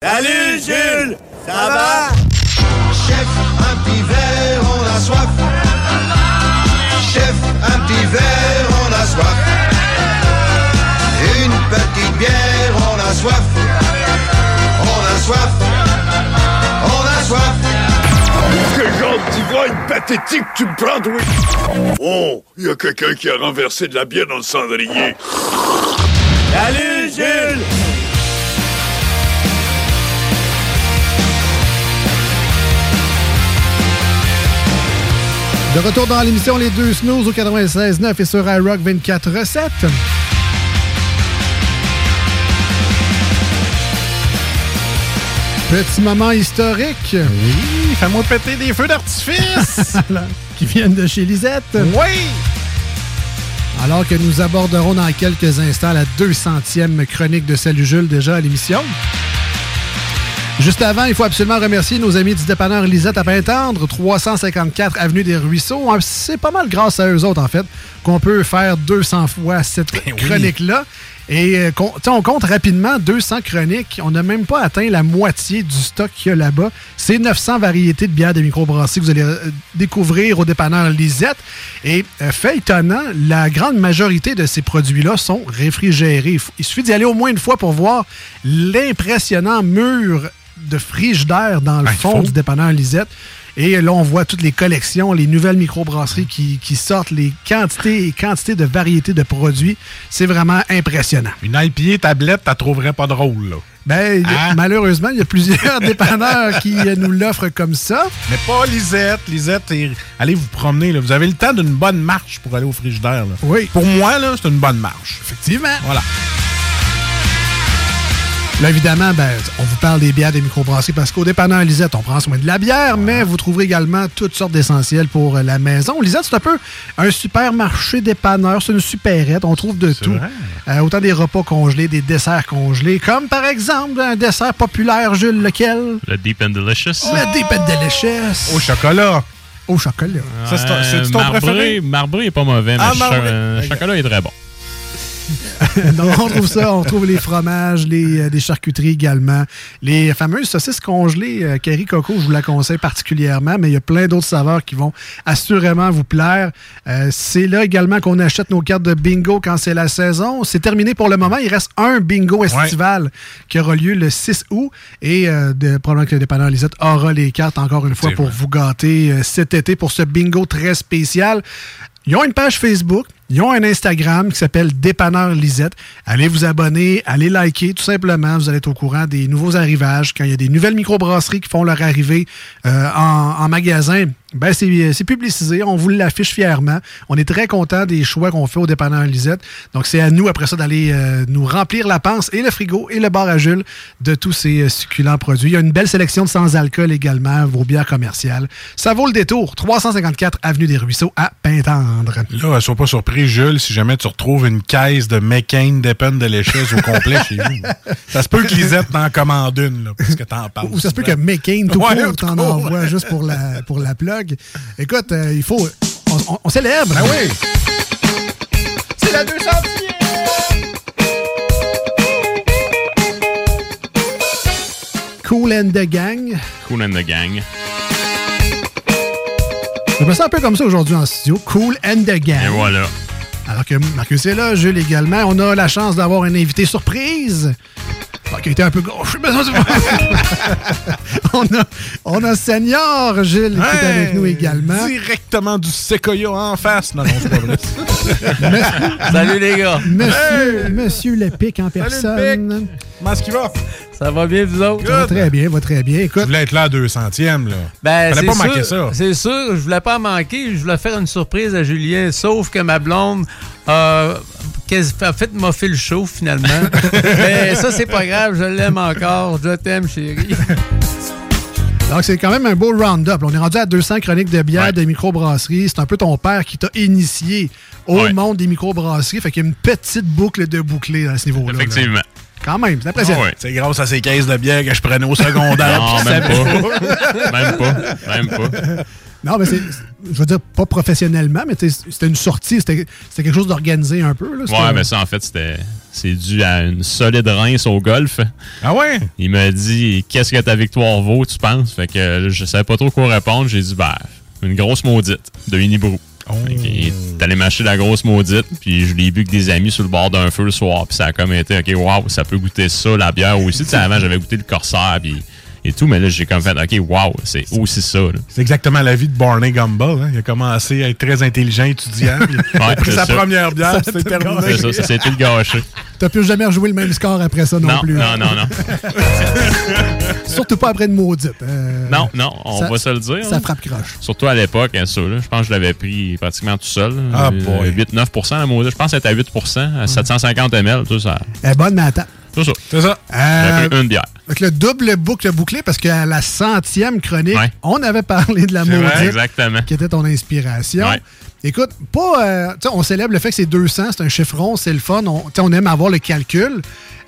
Salut Jules, ça va? Chef, un petit verre, on a soif. Chef, un petit verre, on a soif. Une petite bière, on a soif. On a soif. On a soif. Quel genre de petit une pathétique tu me prends, oui? Oh, il y a quelqu'un qui a renversé de la bière dans le cendrier. Salut Jules De retour dans l'émission Les Deux Snooze au 96.9 et sur iRock 24.7. Petit moment historique. Oui, fais-moi péter des feux d'artifice. qui viennent de chez Lisette. Oui! Alors que nous aborderons dans quelques instants la 200e chronique de Salut Jules déjà à l'émission. Juste avant, il faut absolument remercier nos amis du dépanneur Lisette à Pintendre, 354 Avenue des Ruisseaux. C'est pas mal grâce à eux autres, en fait, qu'on peut faire 200 fois cette chronique-là. Et euh, on compte rapidement 200 chroniques. On n'a même pas atteint la moitié du stock qu'il y a là-bas. C'est 900 variétés de bières de microbrasserie que vous allez euh, découvrir au dépanneur Lisette. Et euh, fait étonnant, la grande majorité de ces produits-là sont réfrigérés. Il suffit d'y aller au moins une fois pour voir l'impressionnant mur de frigidaire dans le Ben, fond du dépanneur Lisette. Et là, on voit toutes les collections, les nouvelles microbrasseries qui, qui sortent, les quantités et quantités de variétés de produits. C'est vraiment impressionnant. Une IPA tablette, t'as trouverais pas drôle, là. Ben, a- Hein? malheureusement, il y a plusieurs dépanneurs qui euh, nous l'offrent comme ça. Mais pas Lisette. Lisette, et- allez vous promener, là. Vous avez le temps d'une bonne marche pour aller au frigidaire, là. Oui. Pour moi, là, c'est une bonne marche. Effectivement. Voilà. Là, évidemment, ben, on vous parle des bières des microbrasseries parce qu'au dépanneur Lisette, on prend soin de la bière, mais vous trouverez également toutes sortes d'essentiels pour euh, la maison. Lisette, c'est un peu un supermarché dépanneur, c'est une supérette, on trouve de tout. Euh, autant des repas congelés, des desserts congelés, comme par exemple un dessert populaire, Jules, lequel? Le Deep and Delicious. Le Deep and Delicious. Au chocolat. Au chocolat. Ça, c'est ton- Euh, c'est-tu ton marbré, préféré? Marbré est pas mauvais, mais Ah, le cho- le chocolat est très bon. On trouve ça, on trouve les fromages, les, euh, charcuteries également. Les fameuses saucisses congelées euh, Kerry Coco, je vous la conseille particulièrement, mais il y a plein d'autres saveurs qui vont assurément vous plaire. Euh, c'est là également qu'on achète nos cartes de bingo quand c'est la saison. C'est terminé pour le moment. Il reste un bingo estival qui aura lieu le 6 août et euh, de, probablement que le dépanneur Lisette aura les cartes encore une fois pour vrai. vous gâter cet été pour ce bingo très spécial. Ils ont une page Facebook, ils ont un Instagram qui s'appelle Dépanneur Lisette. Allez vous abonner, allez liker, tout simplement. Vous allez être au courant des nouveaux arrivages. Quand il y a des nouvelles microbrasseries qui font leur arrivée euh, en, magasin, ben c'est publicisé. On vous l'affiche fièrement. On est très content des choix qu'on fait au Dépanneur Lisette. Donc, c'est à nous, après ça, d'aller euh, nous remplir la panse et le frigo et le bar à Jules de tous ces euh, succulents produits. Il y a une belle sélection de sans-alcool également, vos bières commerciales. Ça vaut le détour. 354 Avenue des Ruisseaux à Pintendre. Là, sois pas surpris, Jules, si jamais tu retrouves une caisse de McCain d'épines de l'écheuse au complet chez vous. Ça se peut que Lisette t'en commande une, là, parce que t'en parles. Ou ça se peut que. McCain tout Ouais, court t'en envoie juste pour la, pour la plug. Écoute, euh, il faut... On, on- on célèbre. Ah oui! C'est la 200 Cool and the Gang. Cool and the Gang. Je me sens un peu comme ça aujourd'hui en studio. Cool and the Gang. Et voilà. Alors que Marcus est là, Jules également. On a la chance d'avoir un invité surprise. Ah, qui a été un peu gauche. mais ça, c'est pas- on, a, on a Senior Gilles qui est avec nous également. Directement du séquoia en face. Non, non, c'est pas vrai. Salut les gars. Monsieur, Monsieur Lepic en Salut, personne. Comment est-ce qu'il va? Ça va bien, vous autres? Ça va très bien, va très bien. Je Écoute, voulais être là à 200e, là. Ben, c'est pas sûr, manquer ça. C'est sûr, je voulais pas en manquer. Je voulais faire une surprise à Julien, sauf que ma blonde euh, a fait m'a fait le show finalement. Mais ça, c'est pas grave, je l'aime encore. Je t'aime, chérie. donc c'est quand même un beau round-up. On est rendu à 200 chroniques de bière, Ouais. de microbrasserie. C'est un peu ton père qui t'a initié au Ouais. monde des microbrasseries. Fait qu'il y a une petite boucle de bouclé à ce niveau-là. là. Quand même, c'est impressionnant. Ah ouais. C'est grâce à ces caisses de bière que je prenais au secondaire. Non, même pas. même pas. Même pas. Non, mais c'est, je veux dire, pas professionnellement, mais tu sais, c'était une sortie, c'était c'était quelque chose d'organisé un peu. Là, Ouais, mais ça, en fait, c'était. C'est dû à une solide rince au golf. Ah ouais? Il m'a dit Qu'est-ce que ta victoire vaut, tu penses? Fait que je savais pas trop quoi répondre. J'ai dit Ben, une grosse maudite de Unibrew. Que il m'acheter la grosse maudite, puis je l'ai bu avec des amis sur le bord d'un feu le soir, puis ça a comme été, ok, wow, ça peut goûter ça, la bière aussi. Tu sais, avant, j'avais goûté le corsaire, puis et tout, mais là, j'ai comme fait, ok, wow, c'est aussi ça. là. C'est exactement la vie de Barney Gumble. hein. Il a commencé à être très intelligent étudiant. il a Ouais, pris c'est sa ça. première bière, Ça c'est te terminé. C'est ça, s'était le gâché. T'as plus jamais rejoué le même score après ça non, Non, plus. non, hein. non, non. Surtout pas après une maudite. euh, Non, non, on ça- va se le dire. Ça hein. frappe croche. Surtout à l'époque, hein, ça, là, je pense que je l'avais pris pratiquement tout seul. Ah, Euh, boy. 8-9 la maudite. Je pense que c'était à 8 à 750 ml. Tout ça. Elle est bonne, mais attends. Tout ça. C'est ça. Euh, pris une bière. Avec le double boucle bouclé, parce qu'à la centième chronique, Ouais. on avait parlé de la C'est vrai, maudite, Exactement. qui était ton inspiration. Ouais. Écoute, pas, euh, on célèbre le fait que c'est 200, c'est un chiffron, c'est le fun. On, aime avoir le calcul.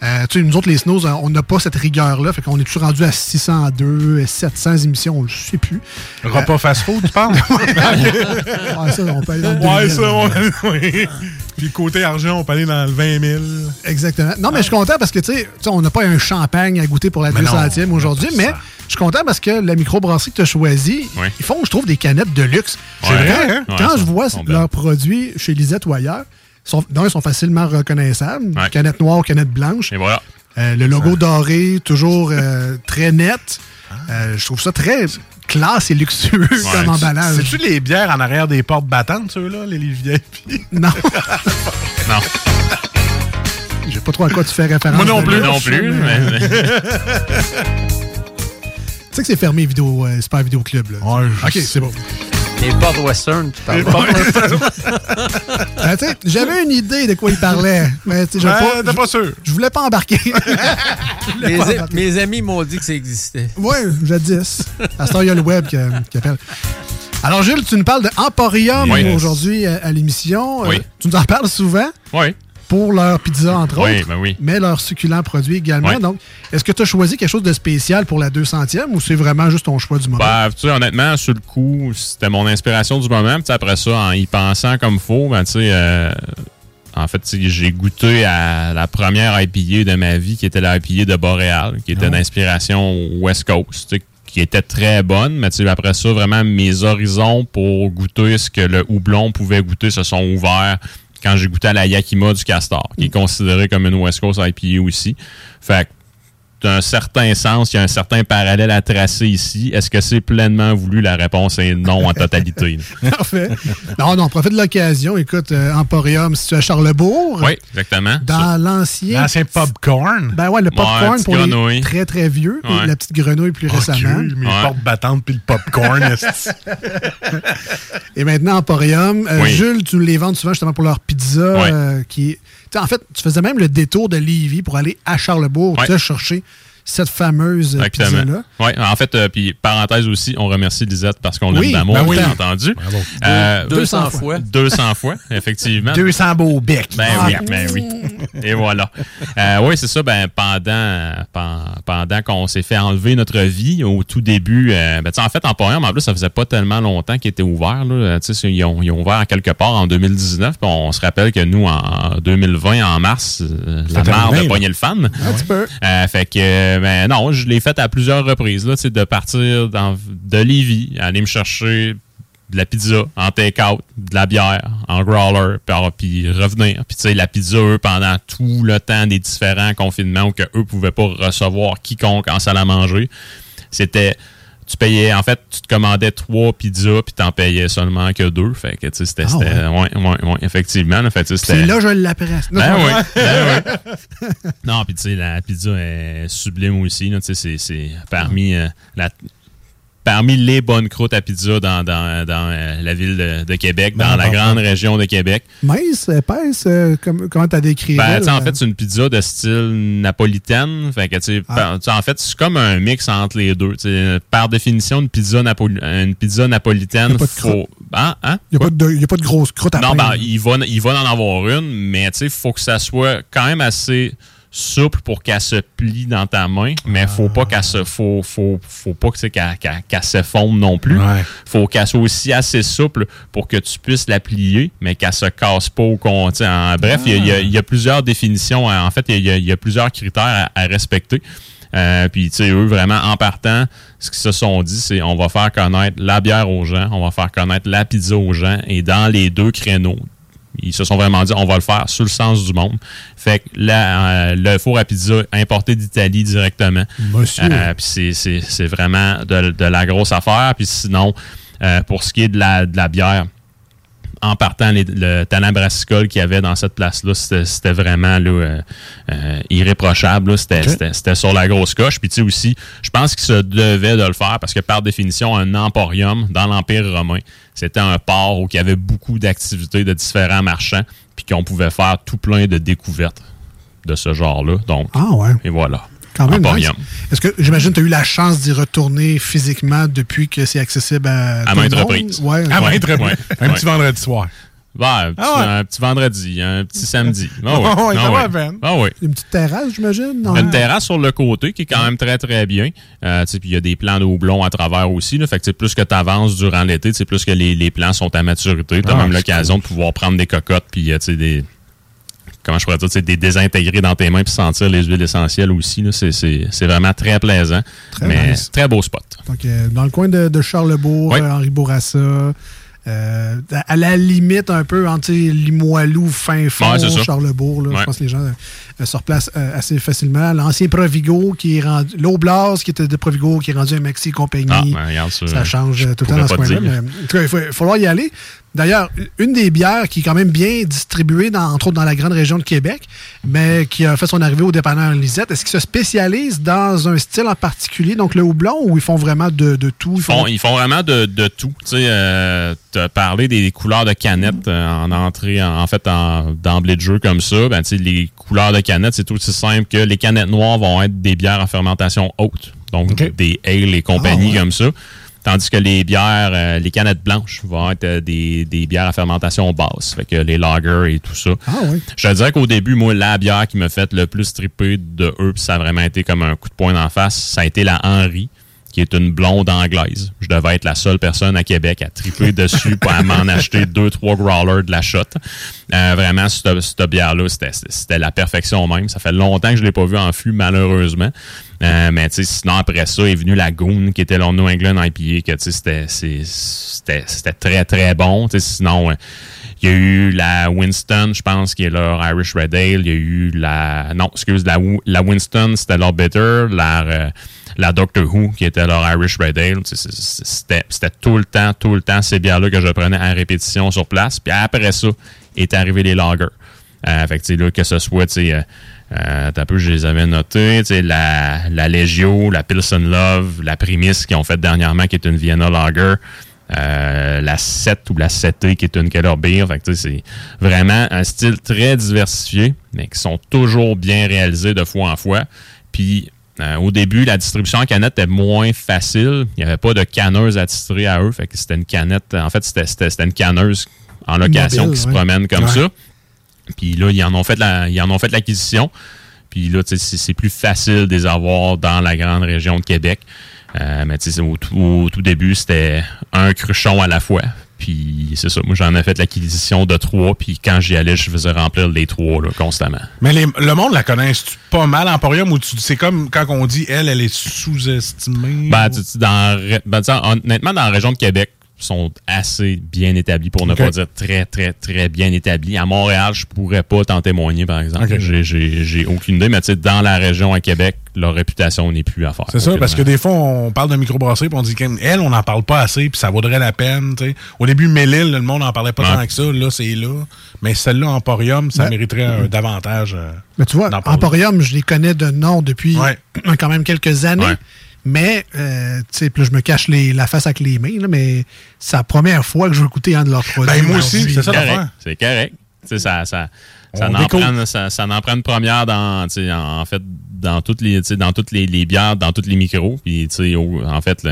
Euh, nous autres, les snows, on n'a pas cette rigueur-là. Fait qu'on est toujours rendu à 602, 700 émissions, je sais plus. Repas fast-food, tu parles? Ouais, ça, on peut aller dans le ouais, 2000. ça, on... Puis côté argent, on peut aller dans le 20 000. Exactement. Non, mais je suis content parce que, tu sais, on n'a pas un champagne à goûter pour la Mais non. 200e aujourd'hui, mais je suis content parce que la microbrasserie que tu as choisie, Oui. ils font, je trouve, des canettes de luxe. C'est vrai, Quand, hein? quand Ouais, je vois leurs produits chez Lisette ou ailleurs, sont, d'un, ils sont facilement reconnaissables. Ouais. Canettes noires, canettes blanches. Et voilà. Euh, le logo doré, toujours euh, très net. Euh, je trouve ça très classe et luxueux comme emballage. C'est-tu les bières en arrière des portes battantes, ceux-là, les VIP? Non, Non, je sais pas trop à quoi tu fais référence. Moi non plus. non plus. mais- mais- Tu sais que c'est fermé, vidéo, euh, Super Vidéo Club. Là. Ouais, je ok, c'est bon. Les portes western, tu parles. Ben, J'avais une idée de quoi il parlait, mais tu sais, je Ouais, pas- t'es pas sûr. je voulais pas embarquer. Mes, amis m'ont dit que ça existait. Oui, jadis. À ce temps, il y a le web qui, qui appelle. Alors, Gilles, tu nous parles de Emporium Oui. aujourd'hui à, à l'émission. Oui. Euh, tu nous en parles souvent Oui, pour leur pizza, entre oui, autres, ben oui. mais leurs succulents produits également. Oui. Donc, est-ce que tu as choisi quelque chose de spécial pour la 200e ou c'est vraiment juste ton choix du moment? Ben, tu sais, honnêtement, sur le coup, c'était mon inspiration du moment. Puis, après ça, en y pensant comme faux, ben, tu sais, euh, en fait, j'ai goûté à la première IPA de ma vie, qui était la IPA de Boréal, qui était d'inspiration West Coast, qui était très bonne. Mais tu sais, après ça, vraiment, mes horizons pour goûter ce que le houblon pouvait goûter se sont ouverts quand j'ai goûté à la Yakima du Castor, qui est considérée comme une West Coast IPA aussi. Fait que d'un certain sens, il y a un certain parallèle à tracer ici. Est-ce que c'est pleinement voulu? La réponse est non en totalité. Parfait. non, non, profite de l'occasion. Écoute, euh, Emporium, si tu es à Charlebourg, oui, exactement. Dans l'ancien L'ancien popcorn. Ben ouais, le popcorn petite pour les grenouille. très très vieux, Ouais. la petite grenouille plus Oh, récemment. cul, mes Ouais. portes battantes puis le popcorn. Et maintenant Emporium. Euh, Oui. Jules, tu nous les vends souvent justement pour leur pizza Ouais. euh, qui est- en fait, tu faisais même le détour de Lévis pour aller à Charlebourg, Ouais. sais, chercher cette fameuse pizza-là. Oui, en fait, euh, puis parenthèse aussi, on remercie Lisette parce qu'on Oui, l'aime d'amour, ben oui. bien entendu. Bravo. Euh, 200 fois. fois. 200 fois, effectivement. 200 beaux becs. Ben Ah. oui, ben oui. Et voilà. Euh, oui, c'est ça. Ben pendant, pen- pendant qu'on s'est fait enlever notre vie au tout début, euh, ben, tu sais, en fait, en Emporium, en plus, ça faisait pas tellement longtemps qu'il était ouvert. Là. Tu sais, Ils, ont, ils ont ouvert quelque part en 2019. puis on se rappelle que nous, en 2020, en mars, la merde a pogné le fan. Un petit peu. Fait que, euh, ben non, je l'ai fait à plusieurs reprises, là, de partir de Lévis, aller me chercher de la pizza en take-out, de la bière en growler, puis revenir. Puis tu sais, la pizza, eux, pendant tout le temps des différents confinements où que eux pouvaient pas recevoir quiconque en salle à manger, c'était... Tu payais, en fait, tu te commandais trois pizzas, puis t'en payais seulement que deux. Fait que, tu sais, c'était... Ah ouais, ouais, ouais, effectivement. là, fait, C'est c'était- là je l'apprends. Non, ben oui, ben oui. Non, puis tu sais, la pizza est sublime aussi. tu sais, C'est c'est parmi, euh, la, parmi les bonnes croûtes à pizza dans, dans, dans euh, la ville de, de Québec, dans la grande région de Québec. Mince, épaisse, euh, comme- comment t'as décrit Ben, en fait, c'est une pizza de style napolitaine. Fait que, Ah. par- en fait, c'est comme un mix entre les deux. Par définition, une pizza, napoli- une pizza napolitaine, de faut... Hein? Hein? Il n'y a, pas de grosse croûte à Non, ben, il va, il va en avoir une, mais il faut que ça soit quand même assez souple pour qu'elle se plie dans ta main, mais faut pas qu'elle se faut faut faut pas qu'elle qu'elle- qu'elle s'effondre non plus. Ouais. Faut qu'elle soit aussi assez souple pour que tu puisses la plier, mais qu'elle se casse pas au En bref, il y a- il y, a- il y a plusieurs définitions. hein. En fait, il y a, il y a plusieurs critères à, à respecter. Euh, puis, tu sais, eux, vraiment, en partant, ce qu'ils se sont dit, c'est on va faire connaître la bière aux gens, on va faire connaître la pizza aux gens, et dans les deux créneaux, ils se sont vraiment dit on va le faire sous le sens du monde. Fait que là, euh, le four à pizza importé d'Italie directement. Monsieur. Euh, puis c'est- vraiment de, de la grosse affaire. Puis sinon, euh, pour ce qui est de la, de la bière, en partant, les- le talent brassicole qu'il y avait dans cette place-là, c'était vraiment là, euh, euh, irréprochable. c'était sur la grosse coche. Puis tu sais aussi, je pense qu'il se devait de le faire parce que par définition, un emporium dans l'Empire romain, c'était un port où il y avait beaucoup d'activités de différents marchands, puis qu'on pouvait faire tout plein de découvertes de ce genre-là. Donc, Ah ouais, et voilà. Quand même. Emporium. nice. Est-ce que j'imagine que tu as eu la chance d'y retourner physiquement depuis que c'est accessible à, À tout le maintes monde? reprises. Ouais. Très bien. ouais, Un petit vendredi soir. Ouais, un, petit, Ah ouais. un petit vendredi, un petit samedi. Ah ah ouais. à peine. Ouais. Une petite terrasse, j'imagine? Une terrasse sur le côté qui est quand même très très bien. Euh, tu sais, puis il y a des plants de houblon à travers aussi. Là, fait que plus que tu avances durant l'été, tu sais, plus que les, les plants sont à maturité. Tu as Ah, même l'occasion de pouvoir prendre des cocottes puis euh, tu sais, des. Comment je pourrais dire, des désintégrer dans tes mains puis sentir les huiles essentielles aussi. C'est- vraiment très plaisant. Très mais nice. très beau spot. Donc, euh, dans le coin de, de Charlebourg, euh, Henri Bourassa, euh, à la limite un peu entre Limoilou, fin fond, Ouais. Charlebourg. Là, Ouais. Je pense que les gens euh, se replacent euh, assez facilement. L'ancien Provigo qui est rendu. L'Oblast qui était de Provigo qui est rendu un Maxi compagnie. Ah, ben, regarde ça. Ça change tout le temps dans ce coin-là. En tout cas, il faut, il va falloir y aller. D'ailleurs, une des bières qui est quand même bien distribuée, dans, entre autres dans la grande région de Québec, mais qui a fait son arrivée au dépanneur Lisette, est-ce qu'ils se spécialisent dans un style en particulier, donc le houblon, ou ils font vraiment de, de tout? Ils font, ils font vraiment de, de tout. Tu sais, euh, t'as parlé des couleurs de canettes euh, en entrée, en, en fait, en- d'emblée de jeu comme ça. Ben, tu sais, les couleurs de canettes, c'est aussi simple que les canettes noires vont être des bières à fermentation haute. Donc, des ale et compagnie Ah, ouais. comme ça. Tandis que les bières, euh, les canettes blanches vont être euh, des, des bières à fermentation basse. Fait que les lagers et tout ça. Ah oui. Je te dirais qu'au début, moi, la bière qui m'a fait le plus triper de eux, puis ça a vraiment été comme un coup de poing d'en face, ça a été la Henry, qui est une blonde anglaise. Je devais être la seule personne à Québec à triper dessus pour m'en acheter deux, trois growlers de la shot. Euh, vraiment, cette, cette bière-là, c'était, la perfection même. Ça fait longtemps que je l'ai pas vu en fût, malheureusement. Euh, mais sinon, après ça, est venu la Goon, qui était leur New England IPA, que c'était, très, très bon. Tu sais, sinon, euh, il y a eu la Winston, je pense, qui est leur Irish Red Ale. Il y a eu la. Non, excuse, la, la Winston, c'était leur Bitter. Euh, la Doctor Who, qui était leur Irish Red Ale. C'était tout le temps, tout le temps ces bières-là que je prenais à répétition sur place. Puis après ça, est arrivé les lagers. Euh, fait que, là, que ce soit, tu sais, euh, euh, t'as peu, je les avais notés, tu la, la Legio, la Pilsen Love, la Primis qu'ils ont fait dernièrement, qui est une Vienna Lager, la 7 ou la 7T, qui est une Keller Beer. Fait que, c'est vraiment un style très diversifié, mais qui sont toujours bien réalisés de fois en fois. Puis, euh, au début, la distribution en canette était moins facile. Il n'y avait pas de canneuse à titrer à eux. Fait que c'était une canette. En fait, c'était- c'était c'était une canneuse en location Mobile, qui se promène comme Ouais. ça. Puis là, ils en ont fait la, ils en ont fait l'acquisition. Puis là, c'est c'est plus facile de les avoir dans la grande région de Québec. Euh, mais au tout début, c'était un cruchon à la fois. Puis c'est ça, moi j'en ai fait l'acquisition de trois. Puis quand j'y allais, je faisais remplir les trois là, constamment. Mais les- le monde la connaît pas mal Emporium ou tu c'est comme quand on dit elle, elle est sous-estimée. Ben, ou- tu- tu- dans, ben, tu honnêtement, dans la région de Québec, sont assez bien établis, pour ne pas dire très, très, très bien établis. À Montréal, je pourrais pas t'en témoigner, par exemple. J'ai aucune idée, mais tu sais, dans la région à Québec, leur réputation n'est plus à faire. C'est ça, parce que des fois, on parle de microbrasserie puis on dit qu'elle, on n'en parle pas assez, puis ça vaudrait la peine. tu sais. Au début, Mélile, le monde n'en parlait pas Ouais. tant que ça. Là, c'est là. Mais celle-là, Emporium, ça Ben, mériterait un davantage. euh, Mais tu vois. Emporium, je les connais de nom depuis Ouais. quand même quelques années. Ouais. Mais, euh, tu sais, puis là, je me cache les- la face avec les mains, là, mais c'est la première fois que je veux goûter un de leurs produits. Ben, moi aussi, c'est ça l'affaire. C'est correct. Tu sais, ça, ça, ça, On en prend, ça, ça en prend une première dans, tu sais, en fait, dans toutes les, tu sais, dans toutes les, les bières, dans tous les micros. Puis, tu sais, au- en fait,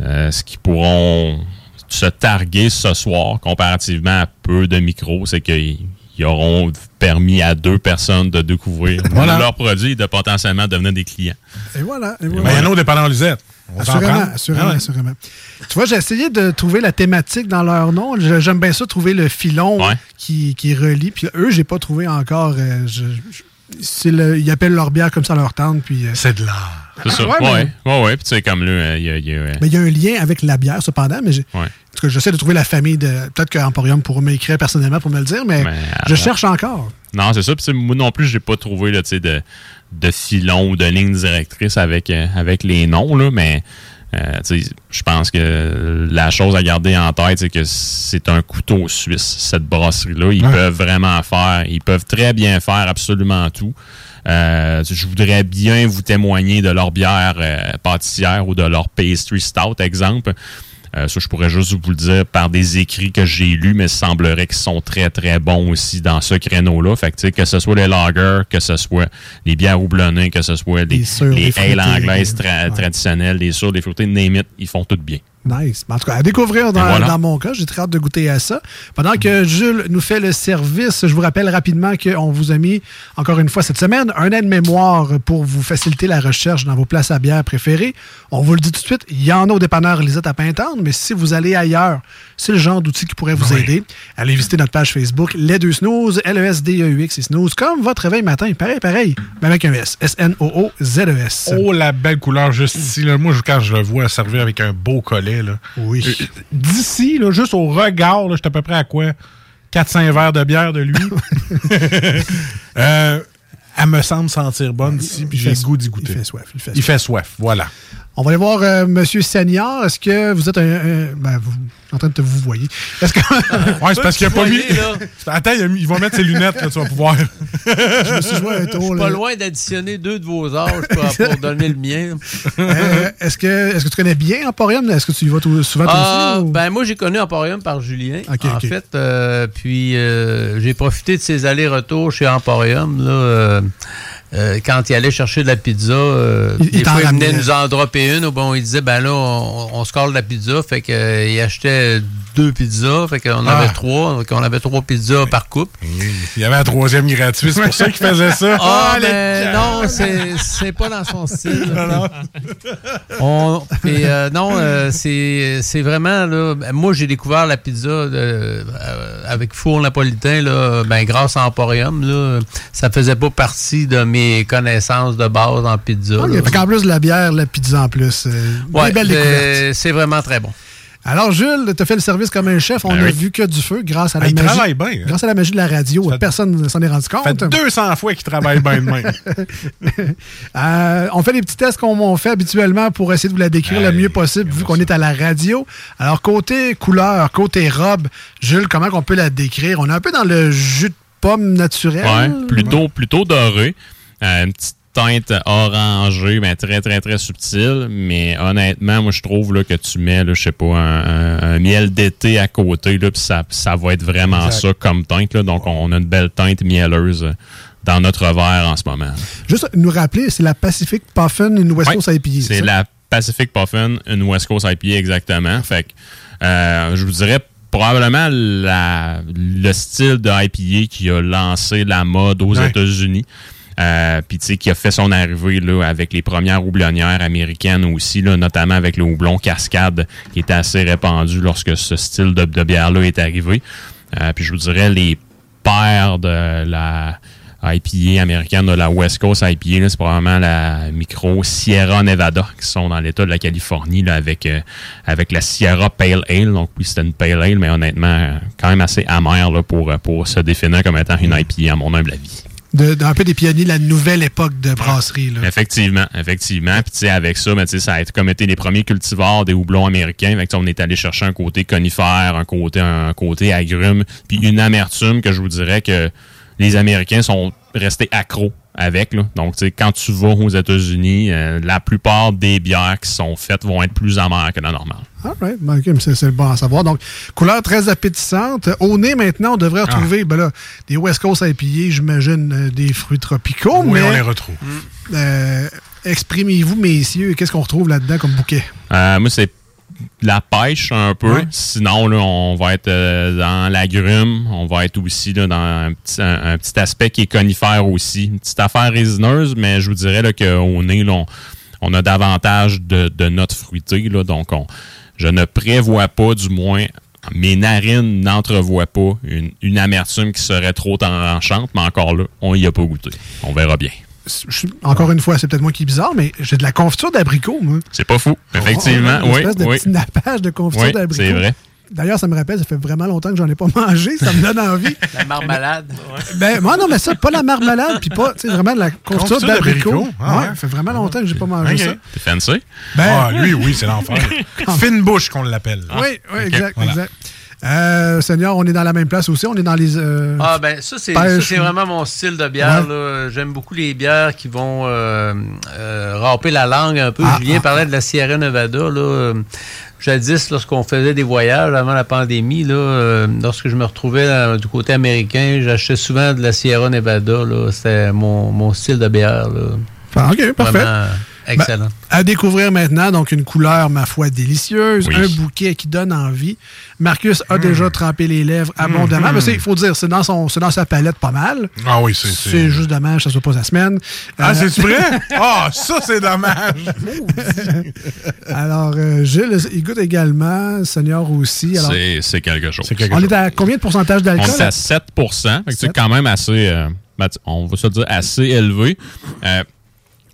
euh, ce qui pourront se targuer ce soir, comparativement à peu de micros, c'est qu'il il qui auront permis à deux personnes de découvrir Voilà. leurs produits et de potentiellement devenir des clients. Et voilà. Et voilà. Il y en a dépanneur Lisette. Assurément, assurément, Ah ouais. assurément. Tu vois, j'ai essayé de trouver la thématique dans leur nom. J'aime bien ça, trouver le filon Ouais. qui, qui relie. Puis eux, j'ai pas trouvé encore. euh, je- je- c'est le- ils appellent leur bière comme ça leur tente. Puis, euh, C'est de l'art. C'est ça. ouais, Ouais, mais- ouais, ouais. Puis tu sais, comme là, euh, il y a- il y a, euh, mais il y a un lien avec la bière, cependant. Mais j'ai- ouais. en tout cas, j'essaie de trouver la famille de. Peut-être que Emporium pourra m'écrire personnellement pour me le dire, mais Mais, je alors- cherche encore. Non, c'est ça. Puis moi non plus, j'ai pas trouvé là, de, de filon ou de ligne directrice avec, euh, avec les noms, là, mais euh, je pense que la chose à garder en tête, c'est que c'est un couteau suisse, cette brasserie-là. Ils Ouais. peuvent vraiment faire, ils peuvent très bien faire absolument tout. Euh, je voudrais bien vous témoigner de leur bière euh, pâtissière ou de leur pastry stout, exemple. Euh, ça, je pourrais juste vous le dire par des écrits que j'ai lus, mais il semblerait qu'ils sont très, très bons aussi dans ce créneau-là. Fait que, que ce soit les lagers, que ce soit les bières houblonnées, que ce soit les, Les les les ales fruités, anglaises tra- ouais. traditionnelles, les sûrs, les fruités, name it, ils font tout bien. Nice. En tout cas, à découvrir dans, Et voilà. dans mon cas, j'ai très hâte de goûter à ça. Pendant que Jules nous fait le service, je vous rappelle rapidement qu'on vous a mis, encore une fois cette semaine, un aide-mémoire pour vous faciliter la recherche dans vos places à bière préférées. On vous le dit tout de suite, il y en a au dépanneur Lisette à Pintendre, mais si vous allez ailleurs, c'est le genre d'outil qui pourrait vous Oui. aider. Allez visiter notre page Facebook, Les Deux Snooze, L-E-S-D-E-U-X et Snooze, comme votre réveil matin. Pareil, pareil, mais avec un S. S-N-O-O-Z-E-S. Oh, la belle couleur juste ici. Là. Moi, je- quand je le vois servir avec un beau collet, là. Oui. Euh, D'ici, là, juste au regard, là, j'étais à peu près à quoi? 4-5 verres de bière de lui. Euh, elle me semble sentir bonne d'ici, puis Il j'ai le goût d'y Il goûter. fait soif. Il fait Il soif. fait soif, voilà. On va aller voir euh, Monsieur Senior. Est-ce que vous êtes un, un- ben, vous, en train de te vous voyez? Est-ce que Ouais, c'est parce qu'il a pas mis. Attends, il, a mis- il va mettre ses lunettes, là, tu vas pouvoir. je me suis joué un tour là. Pas loin d'additionner deux de vos âges pour, pour donner le mien. Euh, est-ce que est-ce que tu connais bien Emporium? Est-ce que tu y vas tout- souvent Ah, aussi, ou- ben moi j'ai connu Emporium par Julien. En fait, euh, puis euh, j'ai profité de ses allers-retours chez Emporium là. Euh, euh, quand il allait chercher de la pizza, euh, Il- il des t'en fois, il venait nous en dropper une. Ou bon, il disait, ben là, on, on se colle la pizza. Fait qu'il achetait deux pizzas. Fait qu'on Ah. avait trois. Fait qu'on avait trois pizzas par couple. Il y avait un troisième gratuit, c'est pour ça qu'il faisait ça. Ah, ben gars. non, c'est c'est pas dans son style. Non, non. On, et, euh, non, euh, c'est c'est vraiment là. ben, Moi, j'ai découvert la pizza de- euh, avec four napolitain là, ben grâce à Emporium là. Ça faisait pas partie de mes connaissances de base en pizza. Ok, là. fait qu'en plus de la bière, la pizza en plus. euh, Ouais, belle découverte. euh, c'est vraiment très bon. Alors Jules, tu as fait le service comme un chef. On Ben a oui. vu que du feu grâce à la il magie. travaille bien, hein. Grâce à la magie de la radio. Ça Personne ne s'en est rendu Ça fait compte. 200 fois qu'il travaille bien de même. Euh, on fait les petits tests comme on fait habituellement pour essayer de vous la décrire le mieux possible vu qu'on est à la radio. Alors, côté couleur, côté robe, Jules, comment on peut la décrire? On est un peu dans le jus de pomme naturel. Ouais, plutôt, plutôt doré. Euh, une petite teinte orangée, mais très, très, très subtile. Mais honnêtement, moi, je trouve là, que tu mets, là, je sais pas, un, un- un miel d'été à côté, là, puis ça, ça va être vraiment Exact. ça comme teinte. Là. Donc, on a une belle teinte mielleuse dans notre verre en ce moment. Juste nous rappeler, c'est la Pacific Puffin, une West Coast IPA. C'est la Pacific Puffin, une West Coast IPA exactement. Fait que, euh, je vous dirais probablement la- le style de IPA qui a lancé la mode aux Ouais. États-Unis. Euh, Puis, tu sais, qui a fait son arrivée là, avec les premières houblonnières américaines aussi, là, notamment avec le houblon cascade, qui était assez répandu lorsque ce style de, bière-là est arrivé. Euh, puis, je vous dirais, les pères de la IPA américaine, de la West Coast IPA, c'est probablement la micro Sierra Nevada, qui sont dans l'État de la Californie, là, avec, euh, avec la Sierra Pale Ale. Donc, oui, c'était une Pale Ale, mais honnêtement, euh, quand même assez amère là, pour, euh, pour se définir comme étant une IPA, à mon humble avis. De- d'un peu des pionniers de la nouvelle époque de brasserie. Là. Effectivement, effectivement. Puis tu sais, avec ça, ben, ça a été comme été les premiers cultivars des houblons américains. Fait que, on est allé chercher un côté conifère, un côté, un côté agrume, puis une amertume que je vous dirais que les Américains sont restés accros avec. Là. Donc, tu sais, quand tu vas aux États-Unis, euh, la plupart des bières qui sont faites vont être plus amères que la normale. All right. Ben, ok, mais c'est c'est bon à savoir. Donc, couleur très appétissante. Au nez, maintenant, on devrait retrouver ben là, des West Coast IPA, j'imagine, euh, des fruits tropicaux. oui, mais on les retrouve. euh, exprimez-vous, messieurs, qu'est-ce qu'on retrouve là-dedans comme bouquet? Euh, moi, c'est de la pêche un peu. Ouais. Sinon, là, on va être euh, dans l'agrume. On va être aussi là, dans un petit, un, un petit aspect qui est conifère aussi. Une petite affaire résineuse, mais je vous dirais qu'au nez, là, on, on a davantage de, de notes fruitées. Là, donc, on, je ne prévois pas, du moins, mes narines n'entrevoient pas une, une amertume qui serait trop tranchante, mais encore là, on y a pas goûté. On verra bien. Je encore une fois, c'est peut-être moi qui est bizarre, mais j'ai de la confiture d'abricot, moi. C'est pas fou, effectivement. Oh, une oui, espèce de oui. petit nappage de confiture Oui, d'abricot. c'est vrai. D'ailleurs, ça me rappelle, ça fait vraiment longtemps que j'en ai pas mangé. Ça me donne envie. La marmalade. Ben, moi, non, mais ça, pas la marmelade, puis pas, tu sais, vraiment de la confiture Confiture d'abricot. Ah, ouais, ouais. ça fait vraiment longtemps que j'ai pas mangé ça. T'es fancy? Ben, Ah, lui, oui, c'est l'enfer. Fine bouche qu'on l'appelle. oui, oui, exact, voilà. exact. Euh, Seigneur, on est dans la même place aussi. On est dans les. euh, Ah ben ça c'est vraiment mon style de bière. Ouais. là. J'aime beaucoup les bières qui vont euh, euh, râper la langue un peu. Ah, Julien ah, parlait de la Sierra Nevada. Là, euh, jadis, lorsqu'on faisait des voyages avant la pandémie, là, euh, lorsque je me retrouvais du côté américain, j'achetais souvent de la Sierra Nevada. là. C'était mon, mon style de bière. Là. ah, OK, parfait. Vraiment excellent. À découvrir maintenant, donc une couleur, ma foi, délicieuse, Oui. un bouquet qui donne envie. Marcus a déjà trempé les lèvres abondamment. Mais c'est- il faut dire, c'est dans, son, c'est dans sa palette pas mal. Ah oui, c'est. C'est juste dommage que ça soit pas sa semaine. Ah, Euh, c'est vrai? Ah, ça, c'est dommage. alors, euh, Gilles, il goûte également, Seigneur aussi. Alors, C'est c'est quelque chose. C'est quelque on chose. est à combien de pourcentage On d'alcool? est à 7 Fait que C'est quand même assez, euh, ben, on va se dire assez élevé. Euh,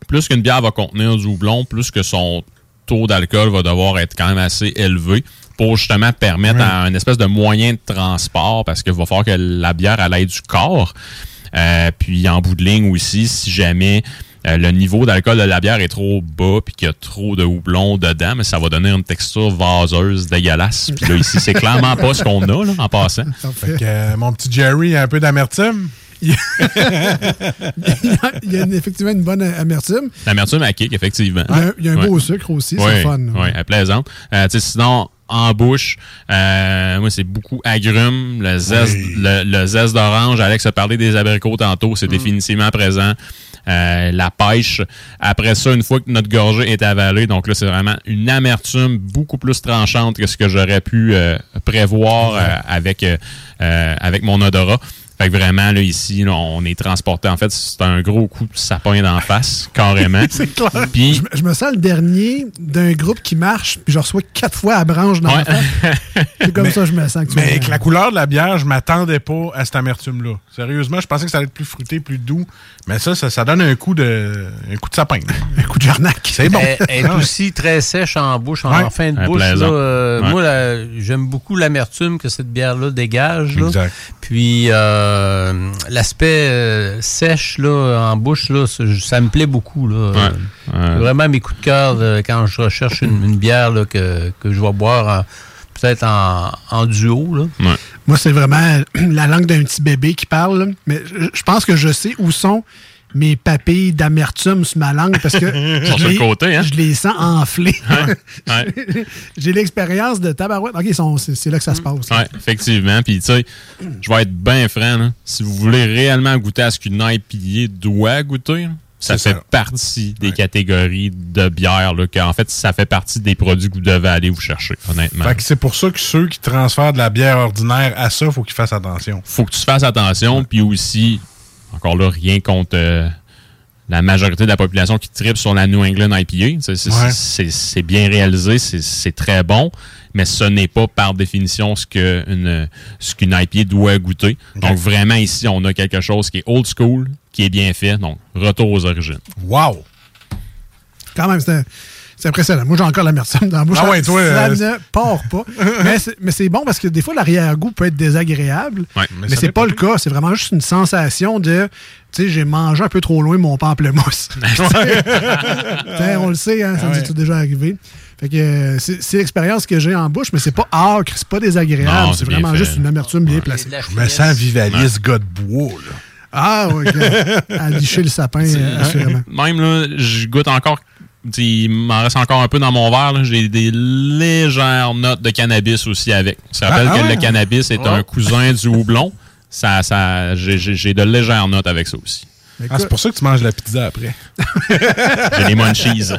plus qu'une bière va contenir du houblon, plus que son taux d'alcool va devoir être quand même assez élevé pour justement permettre à un espèce de moyen de transport parce qu'il va falloir que la bière elle aille du corps. Euh, puis en bout de ligne aussi, si jamais euh, le niveau d'alcool de la bière est trop bas puis qu'il y a trop de houblon dedans, mais ça va donner une texture vaseuse dégueulasse. Puis là, ici, c'est clairement pas ce qu'on a là, en passant. Fait que, euh, mon petit Jerry a un peu d'amertume? Il y a une- effectivement une bonne amertume. L'amertume à kick, effectivement. Il y a, il y a un beau sucre aussi, c'est fun. oui, elle plaisante. Euh, sinon, en bouche, euh, moi, c'est beaucoup agrumes, le zeste, Oui. le, le zeste d'orange. Alex a parlé des abricots tantôt, c'est définitivement présent. Euh, la pêche. Après ça, une fois que notre gorgée est avalée, donc là, c'est vraiment une amertume beaucoup plus tranchante que ce que j'aurais pu euh, prévoir euh, avec, avec mon odorat. Fait que vraiment, là, ici, là, on est transporté. En fait, c'est un gros coup de sapin d'en face, carrément. C'est clair. Puis, Je, me- je me sens le dernier d'un groupe qui marche, puis je reçois quatre fois à branche dans Ouais. la face. C'est comme ça que je me sens. Mais avec la couleur de la bière, je m'attendais pas à cette amertume-là. Sérieusement, je pensais que ça allait être plus fruité, plus doux. Mais ça, ça, ça donne un coup de, un coup de sapin. Un coup de jarnac. C'est bon. Elle, elle est aussi très sèche en bouche, en Ouais. fin de bouche. là, euh, Ouais. Moi, j'aime beaucoup l'amertume que cette bière-là dégage. là. Exact. Puis euh, l'aspect euh, sèche là, en bouche, là, ça, ça me plaît beaucoup. Là. Ouais. Euh, euh, c'est vraiment mes coups de cœur euh, quand je recherche une, une bière là, que, que je vais boire peut-être en, en duo. Là. Moi, c'est vraiment la langue d'un petit bébé qui parle. là. Mais je, je pense que je sais où sont mes papilles d'amertume sur ma langue parce que je, Sur le les, côté, hein? je les sens enflés. ouais. J'ai l'expérience de tabarouette. OK, ils sont- c'est c'est là que ça se passe. Oui, effectivement. Puis, tu sais, je vais être bien franc. là. Si vous voulez réellement goûter à ce qu'une IPA doit goûter, là, ça C'est fait ça. partie des catégories de bière. Là, en fait, ça fait partie des produits que vous devez aller vous chercher, honnêtement. Fait que c'est pour ça que ceux qui transfèrent de la bière ordinaire à ça, faut qu'ils fassent attention. faut que tu fasses attention. Puis aussi, encore là, rien contre euh, la majorité de la population qui tripe sur la New England IPA. C'est- Ouais. bien réalisé, c'est- très bon, mais ce n'est pas par définition ce qu'une ce qu'une IPA doit goûter. Donc vraiment ici, on a quelque chose qui est old school, qui est bien fait. Donc, retour aux origines. Wow! Quand même, c'est c'est impressionnant. Moi, j'ai encore l'amertume dans la bouche. Ah ouais, toi, ça euh, ne part pas. mais c'est- mais c'est bon parce que des fois, l'arrière-goût peut être désagréable. Ouais. Mais, ça c'est pas le cas. C'est vraiment juste une sensation de, tu sais, j'ai mangé un peu trop loin mon pamplemousse. T'sais, on le sait, hein, ça Ah nous ouais. est tout déjà arrivé. Fait que euh, c'est l'expérience que j'ai en bouche, mais c'est pas âcre, c'est pas désagréable. C'est vraiment fait. juste une amertume bien placée. Je me sens vivaliste, gars de bois, là. Ah, oui, ok. à licher le sapin, euh, assurément. Même là, je goûte encore. Il m'en reste encore un peu dans mon verre. J'ai des légères notes de cannabis aussi avec. On se rappelle Ah, ah que ouais? le cannabis est un cousin du houblon. Ça, ça, j'ai- de légères notes avec ça aussi. Ah, c'est pour ça que tu manges la pizza après. J'ai des munchies.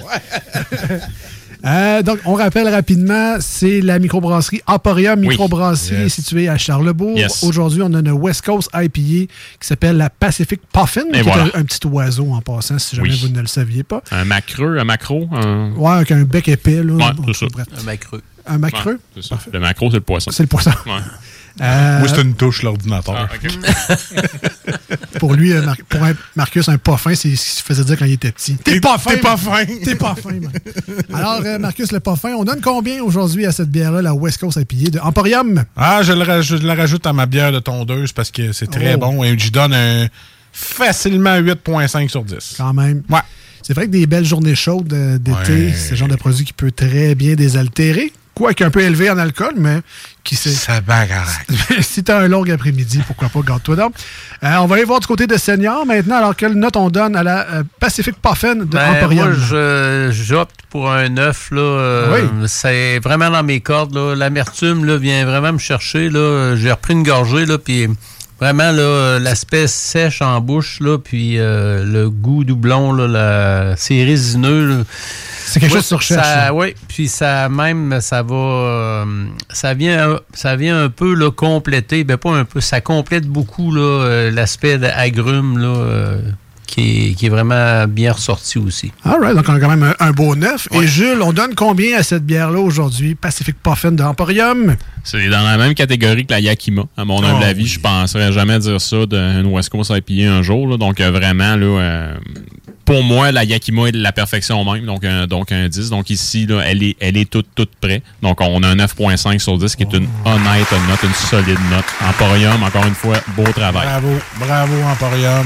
Euh, donc, on rappelle rapidement, c'est la microbrasserie Emporium Oui. Microbrasserie Yes. située à Charlebourg. Yes. Aujourd'hui, on a une West Coast IPA qui s'appelle la Pacific Puffin, qui est un, un petit oiseau en passant, si jamais Oui. vous ne le saviez pas. Un macreux, un macro. Un... Ouais, avec un bec épais. Là. Ouais, Bon, c'est ça. bref. Un macreux. Un macreux. Ouais. Le macro, c'est le poisson. C'est le poisson. Ouais. Euh, Moi, c'est une touche, l'ordinateur. Ah, pour lui, euh, Mar- pour un- Marcus, un pas fin, c'est ce qu'il se faisait dire quand il était petit. T'es pas fin! T'es pas fin. T'es pas fin, Marc. Alors, euh, Marcus, le pas fin, on donne combien aujourd'hui à cette bière-là, la West Coast IPA de Emporium? Ah, je, le je la rajoute à ma bière de tondeuse parce que c'est très Oh. bon et j'y donne un facilement 8.5 sur 10. Quand même. Ouais. C'est vrai que des belles journées chaudes euh, d'été, Ouais. c'est le genre de produit qui peut très bien désaltérer. Quoique un peu élevé en alcool, mais qui sait. Ça bagarre. si t'as un long après-midi, pourquoi pas, garde-toi donc. Euh, on va aller voir du côté de Senior maintenant. Alors, quelle note on donne à la euh, Pacific Puffin de Ben, Emporium? moi, je- j'opte pour un 9. Là, euh, C'est vraiment dans mes cordes. là. L'amertume là, vient vraiment me chercher. là. J'ai repris une gorgée, là, puis vraiment là, l'aspect sèche en bouche, là, puis euh, le goût doublon, là, la... c'est résineux. là. C'est quelque chose sur recherche. Oui, puis ça même, ça va, euh, ça vient, ça vient un peu là, compléter, ben pas un peu, ça complète beaucoup là, euh, l'aspect d'agrumes là, euh, qui, est, qui est vraiment bien ressorti aussi. All right, donc on a quand même un, un beau neuf. Et Jules, on donne combien à cette bière-là aujourd'hui? Pacific Puffin de Emporium? C'est dans la même catégorie que la Yakima. À mon humble Oh, avis, oui. je penserais jamais dire ça d'une West Coast IPA un jour. là. Donc, euh, vraiment, là, euh, pour moi, la Yakima est de la perfection même. Donc, un, donc un 10. Donc, ici, là, elle est, elle est toute, toute prête. Donc, on a un 9.5 sur 10 qui est une honnête note, une solide note. Emporium, encore une fois, beau travail. Bravo, bravo Emporium.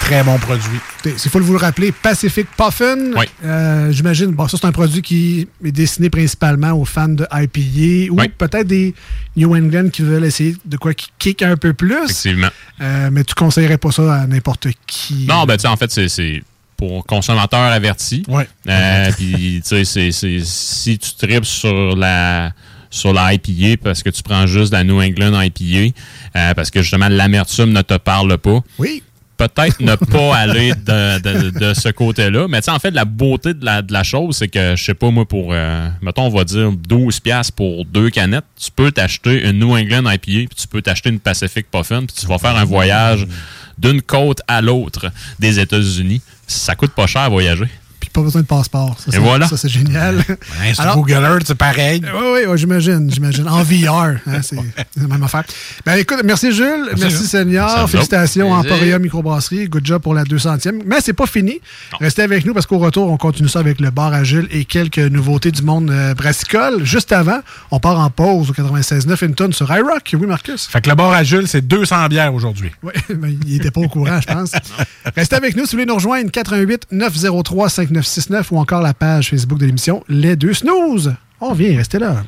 Très bon produit. Il faut vous le rappeler, Pacific Puffin. Oui. Euh, J'imagine, bon, ça c'est un produit qui est destiné principalement aux fans de IPA ou Oui. peut-être des New England qui veulent essayer de quoi qui kick un peu plus. Effectivement. Euh, mais tu conseillerais pas ça à n'importe qui? Non, ben, tu sais, en fait, c'est- pour consommateurs avertis. Ouais. Euh, Puis, tu sais, si tu tripes sur la sur la IPA parce que tu prends juste la New England IPA, euh, parce que justement l'amertume ne te parle pas, Oui. Peut-être ne pas aller de, de- de ce côté-là. Mais tu sais, en fait, la beauté de la, de la chose, c'est que, je sais pas, moi, pour, euh, mettons, on va dire 12 piastres pour deux canettes, tu peux t'acheter une New England IPA, puis tu peux t'acheter une Pacific Puffin, puis tu vas faire un voyage d'une côte à l'autre des États-Unis. Ça coûte pas cher à voyager. Puis pas besoin de passeport. Ça, Et c'est- voilà. Ça, c'est génial. Sur Alors- Google Earth, c'est pareil. Oui, oui, ouais, j'imagine, j'imagine. En VR, hein, c'est la même affaire. Ben écoute, merci Jules, merci. Seigneur, félicitations. Emporium Microbrasserie, good job pour la 200e. Mais c'est pas fini. Restez avec nous parce qu'au retour, on continue ça avec le bar à Jules et quelques nouveautés du monde euh, brassicole. Juste avant, on part en pause au 96.9 Hinton sur iRock. Oui, Marcus? Fait que le bar à Jules, c'est 200 bières aujourd'hui. Oui, mais il était pas au courant, je pense. Restez avec nous si vous voulez nous rejoindre 88 903 5969 ou encore la page Facebook de l'émission Les Deux Snooze. On vient, restez là.